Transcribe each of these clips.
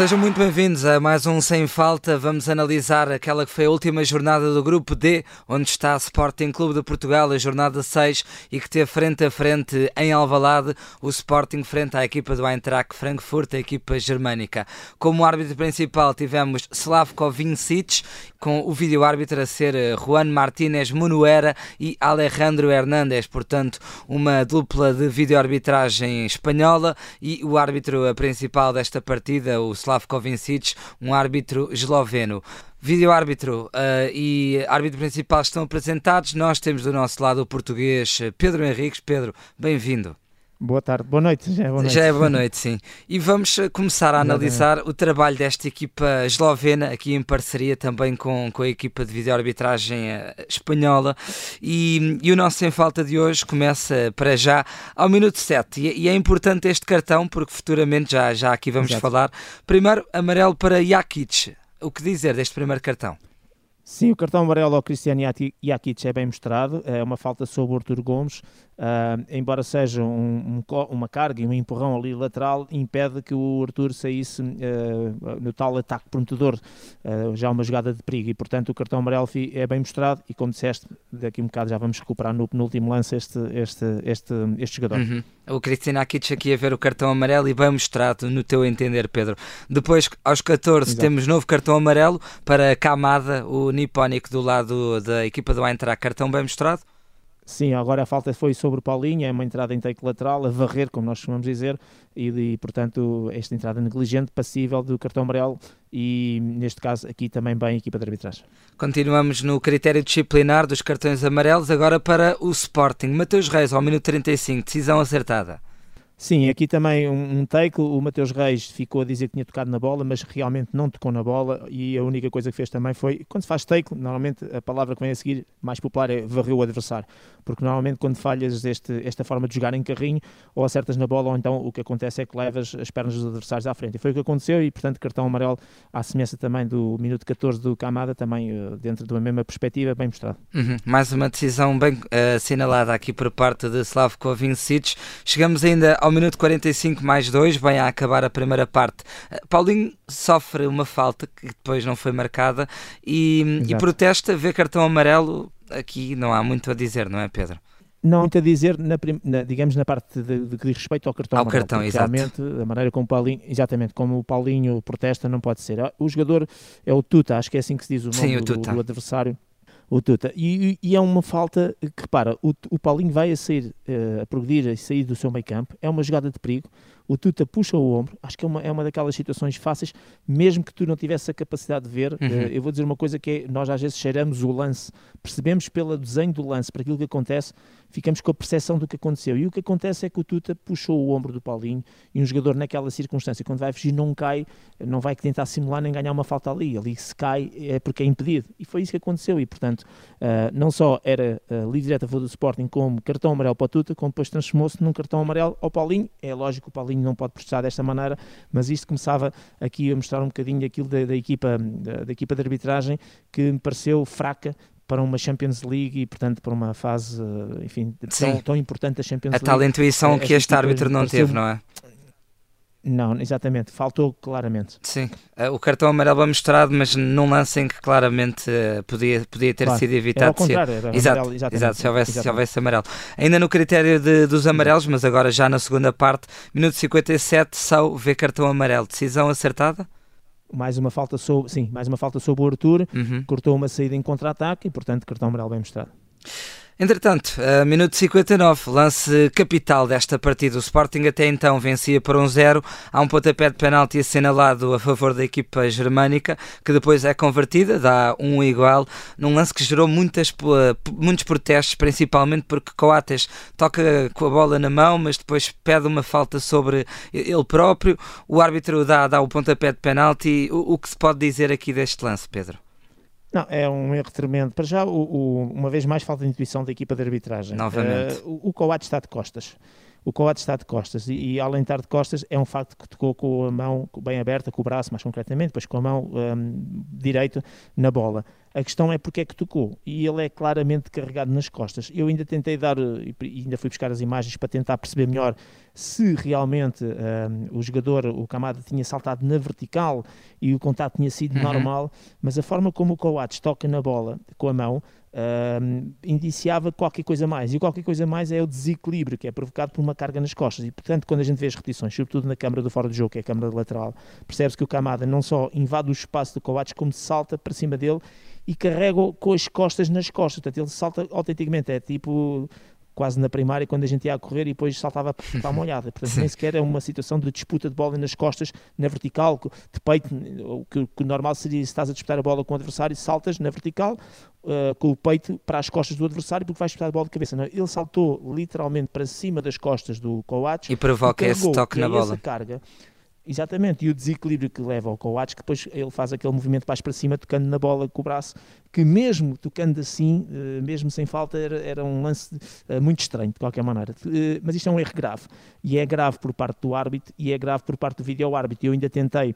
Sejam muito bem-vindos a mais um Sem Falta. Vamos analisar aquela que foi a última jornada do Grupo D, onde está a Sporting Clube de Portugal, a jornada 6, e que teve frente a frente em Alvalade o Sporting frente à equipa do Eintracht Frankfurt, a equipa germânica. Como árbitro principal tivemos Slavko Vincic, com o vídeo-árbitro a ser eh, Juan Martínez Munuera e Alejandro Hernández, portanto, uma dupla de vídeo-arbitragem espanhola e o árbitro principal desta partida, o Slavko Vincic, um árbitro esloveno. Vídeo árbitro uh, e árbitro principal estão apresentados. Nós temos do nosso lado o português eh, Pedro Henriques. Pedro, bem-vindo. Boa tarde, boa noite. Já é boa noite. Já é boa noite, sim. E vamos eh, começar a analisar o trabalho desta equipa eslovena, aqui em parceria também com, com a equipa de vídeo-arbitragem espanhola. E, e, o nosso Sem Falta de hoje começa para já ao minuto 7. E, e é importante este cartão, porque futuramente já, já aqui vamos Exato. falar. Primeiro, amarelo para Jakic. O que dizer deste primeiro cartão? Sim, o cartão amarelo ao Cristiano Jakic é bem mostrado, é uma falta sobre o Artur Gomes, Uh, embora seja um, um, uma carga e um empurrão ali lateral, impede que o Arthur saísse uh, no tal ataque prometedor, uh, já uma jogada de perigo, e portanto o cartão amarelo é bem mostrado, e como disseste, daqui a um bocado já vamos recuperar no penúltimo lance este, este, este, este jogador. Uhum. O Cristina Akic aqui a ver o cartão amarelo e bem mostrado no teu entender, Pedro. Depois, aos 14, Exato. temos novo cartão amarelo para Kamada, o nipónico do lado da equipa do Eintracht, cartão bem mostrado? Sim, agora a falta foi sobre o Paulinho, é uma entrada em take lateral, a varrer, como nós costumamos dizer, e, e, portanto esta entrada negligente, passível do cartão amarelo e neste caso aqui também bem a equipa de arbitragem. Continuamos no critério disciplinar dos cartões amarelos, agora para o Sporting. Mateus Reis ao minuto 35, decisão acertada. Sim, aqui também um, um take. O Mateus Reis ficou a dizer que tinha tocado na bola, mas realmente não tocou na bola. E a única coisa que fez também foi, quando se faz take, normalmente a palavra que vem a seguir, mais popular, é varreu o adversário. Porque normalmente quando falhas este, esta forma de jogar em carrinho, ou acertas na bola, ou então o que acontece é que levas as pernas dos adversários à frente. E foi o que aconteceu, e portanto, cartão amarelo à semelhança também do minuto 14 do Camada, também uh, dentro de uma mesma perspectiva, bem mostrado. Uhum. Mais uma decisão bem uh, assinalada aqui por parte de Slavko Vincic. Chegamos ainda ao ao minuto 45 mais 2, bem a acabar a primeira parte. Eh, Paulinho sofre uma falta que depois não foi marcada e, e protesta, vê cartão amarelo. Aqui não há muito a dizer, não é, Pedro? Não há muito a dizer, na, na, digamos, na parte de, de que diz respeito ao cartão ao amarelo. Cartão, exato. Realmente, a maneira como o Paulinho, exatamente, como o Paulinho protesta, não pode ser. O jogador é o Tuta, acho que é assim que se diz o nome Sim, do, do, adversário o Tuta. E, e, é uma falta que, repara, o, o Paulinho vai a sair, uh, a progredir, a sair do seu meio campo, é uma jogada de perigo, o Tuta puxa o ombro, acho que é uma, é uma daquelas situações fáceis, mesmo que tu não tivesse a capacidade de ver, uhum. uh, eu vou dizer uma coisa que é, nós às vezes cheiramos o lance, percebemos pelo desenho do lance, para aquilo que acontece, ficamos com a percepção do que aconteceu. E o que acontece é que o Tuta puxou o ombro do Paulinho e um jogador naquela circunstância, quando vai fugir, não cai, não vai tentar simular nem ganhar uma falta ali. Ali se cai é porque é impedido. E foi isso que aconteceu. E portanto, uh, não só era uh, livre direta a favor do Sporting como cartão amarelo para o Tuta, como depois transformou-se num cartão amarelo ao Paulinho. É lógico que o Paulinho não pode processar desta maneira, mas isto começava aqui a mostrar um bocadinho aquilo da, da equipa, da, da equipa de arbitragem que me pareceu fraca para uma Champions League e, portanto, para uma fase, enfim, tão, tão, importante da Champions a League. A tal intuição que este árbitro não teve, não é? Não, exatamente, faltou claramente. Sim, eh, o cartão amarelo é mostrado, mas num lance em que claramente uh, podia, podia ter claro, sido evitado. Era ao contrário, era exato, amarelo, exato, se houvesse, se houvesse amarelo. Ainda no critério de, dos amarelos, mas agora já na segunda parte, minuto 57, Sau vê cartão amarelo. Decisão acertada? mais uma falta sobre, sim, mais uma falta sobre o Arthur, uhum. cortou uma saída em contra-ataque e, portanto, cartão amarelo bem mostrado. Entretanto, a minuto 59, lance capital desta partida. O Sporting até então vencia por um zero. Há um pontapé de penalti assinalado a favor da equipa germânica, que depois é convertida, dá um igual, num lance que gerou muitas, muitos protestos, principalmente porque Coates toca com a bola na mão, mas depois pede uma falta sobre ele próprio. O árbitro dá, dá o pontapé de penalti. O, o que se pode dizer aqui deste lance, Pedro? Não, é um erro tremendo. Para já, o, o, uma vez mais, falta de intuição da equipa de arbitragem. Novamente. Uh, o, o Coates está de costas. O Coates está de costas e, e, além de estar de costas é um facto que tocou com a mão bem aberta, com o braço mais concretamente, depois com a mão um, direita na bola. A questão é porque é que tocou e ele é claramente carregado nas costas. Eu ainda tentei dar, e ainda fui buscar as imagens para tentar perceber melhor se realmente um, o jogador, o Camada, tinha saltado na vertical e o contato tinha sido uhum. normal, mas a forma como o Coates toca na bola com a mão indiciava qualquer coisa mais. E qualquer coisa mais é o desequilíbrio que é provocado por uma carga nas costas. E, portanto, quando a gente vê as repetições, sobretudo na câmara do fora do jogo, que é a câmara lateral, percebe-se que o Camada não só invade o espaço do Coates, como salta para cima dele e carrega com as costas nas costas. Portanto, ele salta autenticamente, é tipo quase na primária, quando a gente ia a correr e depois saltava para a molhada. Portanto, nem sequer é uma situação de disputa de bola nas costas, na vertical, de peito, o que, que normal seria se estás a disputar a bola com o adversário, saltas na vertical, uh, com o peito para as costas do adversário, porque vais disputar a bola de cabeça. Não, ele saltou literalmente para cima das costas do Coates e provoca e esse toque na bola. carga Exatamente, e o desequilíbrio que leva ao Coates, que depois ele faz aquele movimento mais para cima, tocando na bola com o braço, que mesmo tocando assim, eh, mesmo sem falta, era, era um lance eh, muito estranho, de qualquer maneira. Eh, mas isto é um erro grave, e é grave por parte do árbitro, e é grave por parte do vídeo-árbitro. Eu ainda tentei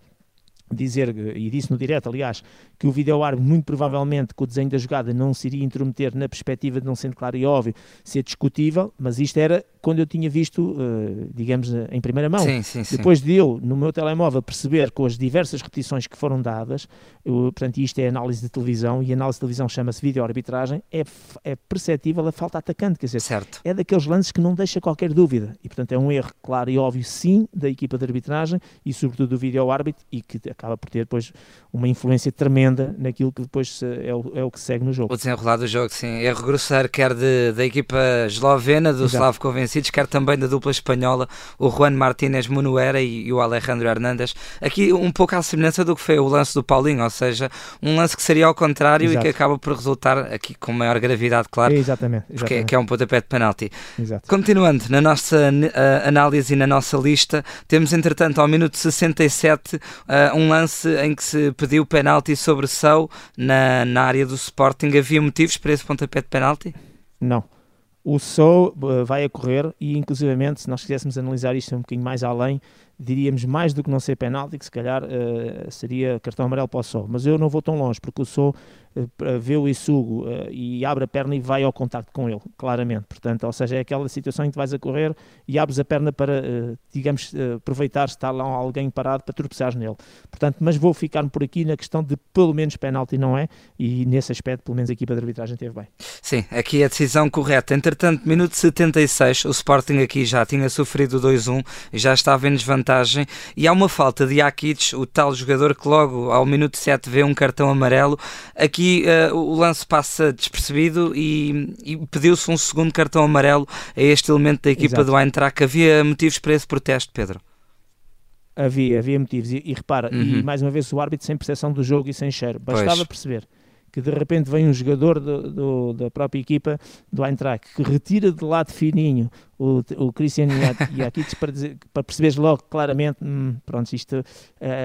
dizer, e disse no direto, aliás, que o vídeo-árbitro muito provavelmente com o desenho da jogada não se iria intrometer na perspectiva de não sendo claro e óbvio ser discutível, mas isto era quando eu tinha visto, uh, digamos, em primeira mão. Sim, sim, sim. Depois de eu, no meu telemóvel, perceber com as diversas repetições que foram dadas, eu, portanto, isto é análise de televisão, e análise de televisão chama-se vídeo-arbitragem, é, é perceptível a falta atacante, quer dizer, certo. é daqueles lances que não deixa qualquer dúvida, e portanto é um erro claro e óbvio, sim, da equipa de arbitragem, e sobretudo do vídeo-árbitro, e que acaba por ter depois uma influência tremenda naquilo que depois é o, é o que segue no jogo. O desenrolar do jogo, sim. Erro grosseiro, quer de, da equipa eslovena, do Slavko Vencidos, quer também da dupla espanhola, o Juan Martínez Munuera e, e, o Alejandro Hernández. Aqui um pouco à semelhança do que foi o lance do Paulinho, ou seja, um lance que seria ao contrário Exato. e que acaba por resultar aqui com maior gravidade, claro. É exatamente. exatamente. Porque é, que é um pontapé de penalti. Exato. Continuando na nossa uh, análise e na nossa lista, temos entretanto ao minuto 67 uh, um lance em que se pediu penalti sobre São na, na área do Sporting. Havia motivos para esse pontapé de penalti? Não. O Sou uh, vai a correr e, inclusivamente, se nós quiséssemos analisar isto um bocadinho mais além, diríamos mais do que não ser penalti, que se calhar uh, seria cartão amarelo para o Sou. Mas eu não vou tão longe, porque o Sou uh, vê o Issugo uh, e abre a perna e vai ao contacto com ele, claramente. Portanto, ou seja, é aquela situação em que vais a correr e abres a perna para, digamos, aproveitar se está lá alguém parado para tropeçares nele. Portanto, mas vou ficar por aqui na questão de pelo menos penalti não é, e nesse aspecto, pelo menos a equipa de arbitragem teve bem. Sim, aqui é a decisão correta. Entretanto, minuto 76, o Sporting aqui já tinha sofrido 2-1 e já estava em desvantagem vantagem e há uma falta de Akic, o tal jogador que logo ao minuto 7 vê um cartão amarelo. Aqui uh, o lance passa despercebido e, e pediu-se um segundo cartão amarelo a este elemento da equipa Exato. do Eintracht. Havia motivos para esse protesto, Pedro? Havia, havia motivos. E, e repara, uhum. e mais uma vez o árbitro sem percepção do jogo e sem cheiro. Bastava pois. perceber que de repente vem um jogador do, do, da própria equipa do Eintracht que retira de lado fininho o, o Cristiano Iaquites para, para perceberes logo claramente, hum, pronto, isto, uh,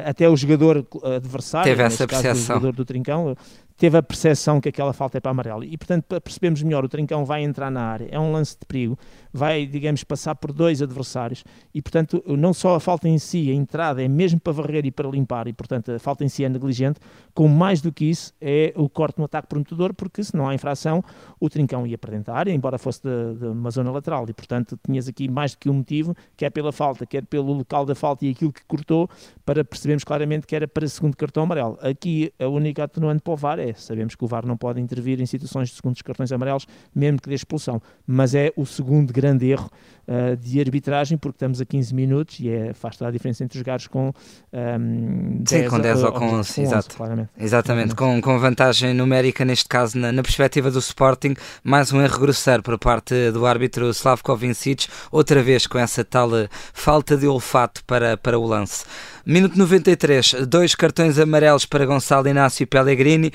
até o jogador adversário, teve essa caso, o jogador do Trincão, teve a percepção que aquela falta é para amarelo. E, portanto, para percebermos melhor, o Trincão vai entrar na área, é um lance de perigo, vai, digamos, passar por dois adversários e, portanto, não só a falta em si, a entrada é mesmo para varrer e para limpar e, portanto, a falta em si é negligente, como mais do que isso é o corte no ataque prometedor, porque se não há infração, o Trincão ia para dentro da área, embora fosse de, de uma zona lateral e, portanto, tinhas aqui mais do que um motivo, quer pela falta, quer pelo local da falta e aquilo que cortou, para percebermos claramente que era para segundo cartão amarelo. Aqui, a única atenuante para o VAR é é. Sabemos que o VAR não pode intervir em situações de segundos cartões amarelos, mesmo que de expulsão. Mas é o segundo grande erro uh, de arbitragem, porque estamos a 15 minutos e é, faz toda a diferença entre jogares com um, ehm, Sim, 10 com 10 ou, com 11, 11 exato. claramente. Exatamente, com, com vantagem numérica, neste caso, na, na, perspectiva do Sporting, mais um erro grosseiro por parte do árbitro Slavko Vincic, outra vez com essa tal eh, falta de olfato para, para o lance. Minuto 93, dois cartões amarelos para Gonçalo Inácio e Pellegrini,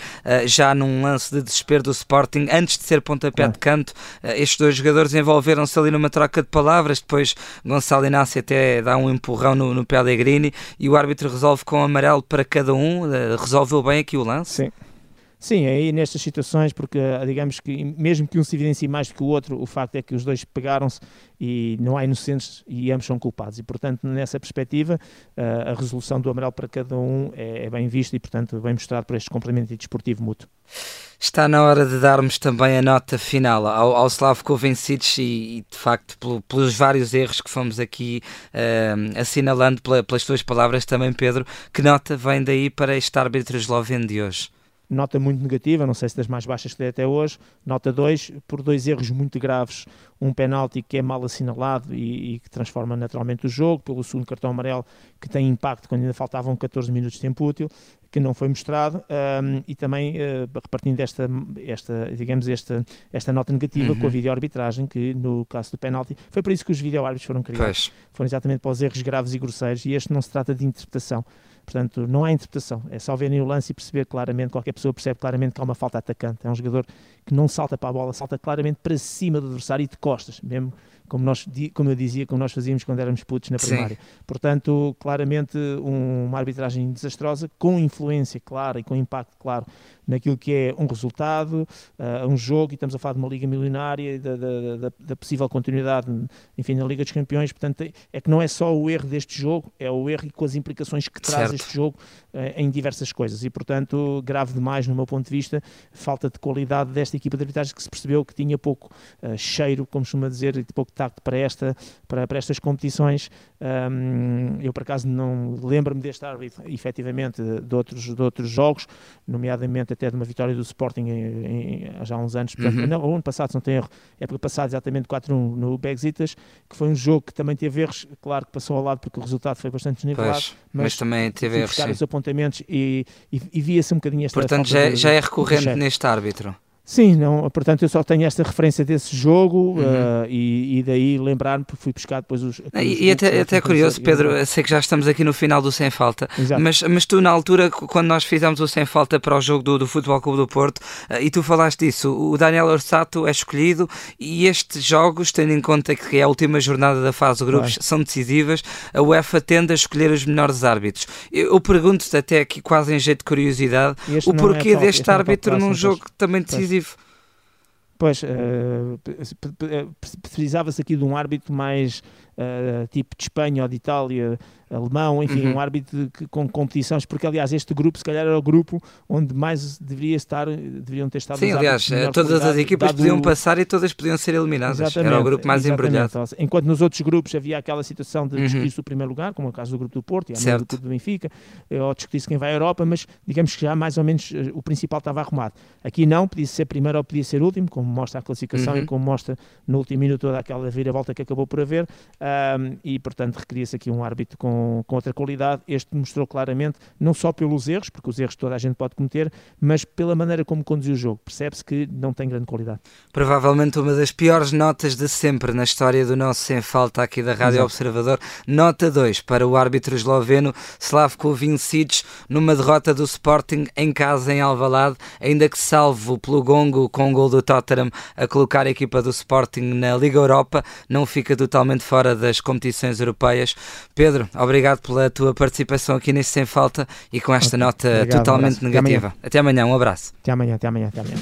já num lance de desespero do Sporting, antes de ser pontapé de canto. Eh, estes dois jogadores envolveram-se ali numa troca de palavras, depois Gonçalo Inácio até dá um empurrão no, no Pellegrini e o árbitro resolve com amarelo para cada um. Eh, resolveu bem aqui o lance? Sim. Sim, aí nestas situações, porque digamos que mesmo que um se evidencie mais do que o outro, o facto é que os dois pegaram-se e não há inocentes e ambos são culpados. E, portanto, nessa perspectiva, a resolução do amarelo para cada um é, é bem vista e, portanto, bem mostrado por este complemento desportivo mútuo. Está na hora de darmos também a nota final ao, ao Slavko e, e, de facto, pelo, pelos vários erros que fomos aqui uh, assinalando pela, pelas tuas palavras também, Pedro. Que nota vem daí para este árbitro esloveno de hoje? Nota muito negativa, não sei se das mais baixas que dei até hoje, nota 2, por dois erros muito graves, um penalti que é mal assinalado e, e, que transforma naturalmente o jogo, pelo segundo cartão amarelo que tem impacto quando ainda faltavam 14 minutos de tempo útil, que não foi mostrado, um, e também uh, repartindo esta, esta, digamos, esta, esta nota negativa uhum. com a videoarbitragem, que no caso do penalti, foi por isso que os videoárbitros foram criados, pois. foram exatamente para os erros graves e grosseiros, e este não se trata de interpretação, Portanto, não há interpretação, é só ver o lance e perceber claramente, qualquer pessoa percebe claramente que há uma falta atacante. É um jogador que não salta para a bola, salta claramente para cima do adversário e de costas, mesmo como, nós, como eu dizia, como nós fazíamos quando éramos putos na primária. Sim. Portanto, claramente um, uma arbitragem desastrosa, com influência clara e com impacto claro naquilo que é um resultado, uh, um jogo, e estamos a falar de uma liga milionária, da, da, da, da, possível continuidade, enfim, na Liga dos Campeões, portanto, é que não é só o erro deste jogo, é o erro e com as implicações que traz certo. este jogo uh, em diversas coisas, e portanto, grave demais no meu ponto de vista, falta de qualidade desta equipa de arbitragem que se percebeu que tinha pouco uh, cheiro, como costuma dizer, e pouco para, esta, para, para estas competições. Um, eu, por acaso, não lembro-me deste árbitro, efetivamente, de outros, de outros jogos, nomeadamente até de uma vitória do Sporting em, em, já há uns anos, portanto, uhum. não, o ano passado, se não tem erro, época passada, exatamente 4-1 no Bexitas, que foi um jogo que também teve erros, claro que passou ao lado porque o resultado foi bastante desnivelado, pois, mas, mas, também teve erros. os apontamentos e, e, e via-se um bocadinho esta Portanto, já, de, já é recorrente neste árbitro. Sim, não, portanto eu só tenho esta referência desse jogo uhum. uh, e, e, daí lembrar-me porque fui buscar depois os. E, e até, até curioso, Pedro, eu sei que já estamos aqui no final do Sem Falta, mas, mas tu na altura, quando nós fizemos o Sem Falta para o jogo do, do Futebol Clube do Porto, uh, e tu falaste disso, o Daniel Orsato é escolhido e estes jogos, tendo em conta que é a última jornada da fase de grupos, são decisivas, a UEFA tende a escolher os melhores árbitros. Eu, eu pergunto-te até aqui, quase em jeito de curiosidade, o é porquê é deste árbitro num jogo também decisivo decisivo. Pois, uh, precisava-se aqui de um árbitro mais uh, tipo de Espanha ou de Itália, alemão, enfim, uhum. um árbitro que, com competições, porque aliás este grupo se calhar era o grupo onde mais deveria estar, deveriam ter estado Sim, aliás, todas as equipas podiam passar e todas podiam ser eliminadas, exatamente, era o grupo mais embrulhado. Enquanto nos outros grupos havia aquela situação de discutir-se uhum. o primeiro lugar, como é o caso do grupo do Porto e a do grupo do Benfica, eh, ou discutir-se quem vai à Europa, mas digamos que já mais ou menos eh, o principal estava arrumado. Aqui não, podia ser primeiro ou podia ser último, como mostra a classificação uhum. e como mostra no último minuto toda aquela vira-volta que acabou por haver, um, e portanto requeria-se aqui um árbitro com com, outra qualidade. Este mostrou claramente, não só pelos erros, porque os erros toda a gente pode cometer, mas pela maneira como conduziu o jogo. Percebe-se que não tem grande qualidade. Provavelmente uma das piores notas de sempre na história do nosso Sem Falta aqui da Rádio Exato. Observador. Nota 2 para o árbitro esloveno Slavko Vincic numa derrota do Sporting em casa em Alvalade, ainda que salvo pelo gongo com o gol do Tottenham a colocar a equipa do Sporting na Liga Europa, não fica totalmente fora das competições europeias. Pedro, obrigado obrigado pela tua participação aqui neste Sem Falta e com esta okay. nota obrigado, totalmente um negativa. Até amanhã. até amanhã, um abraço. Até amanhã, até amanhã, até amanhã.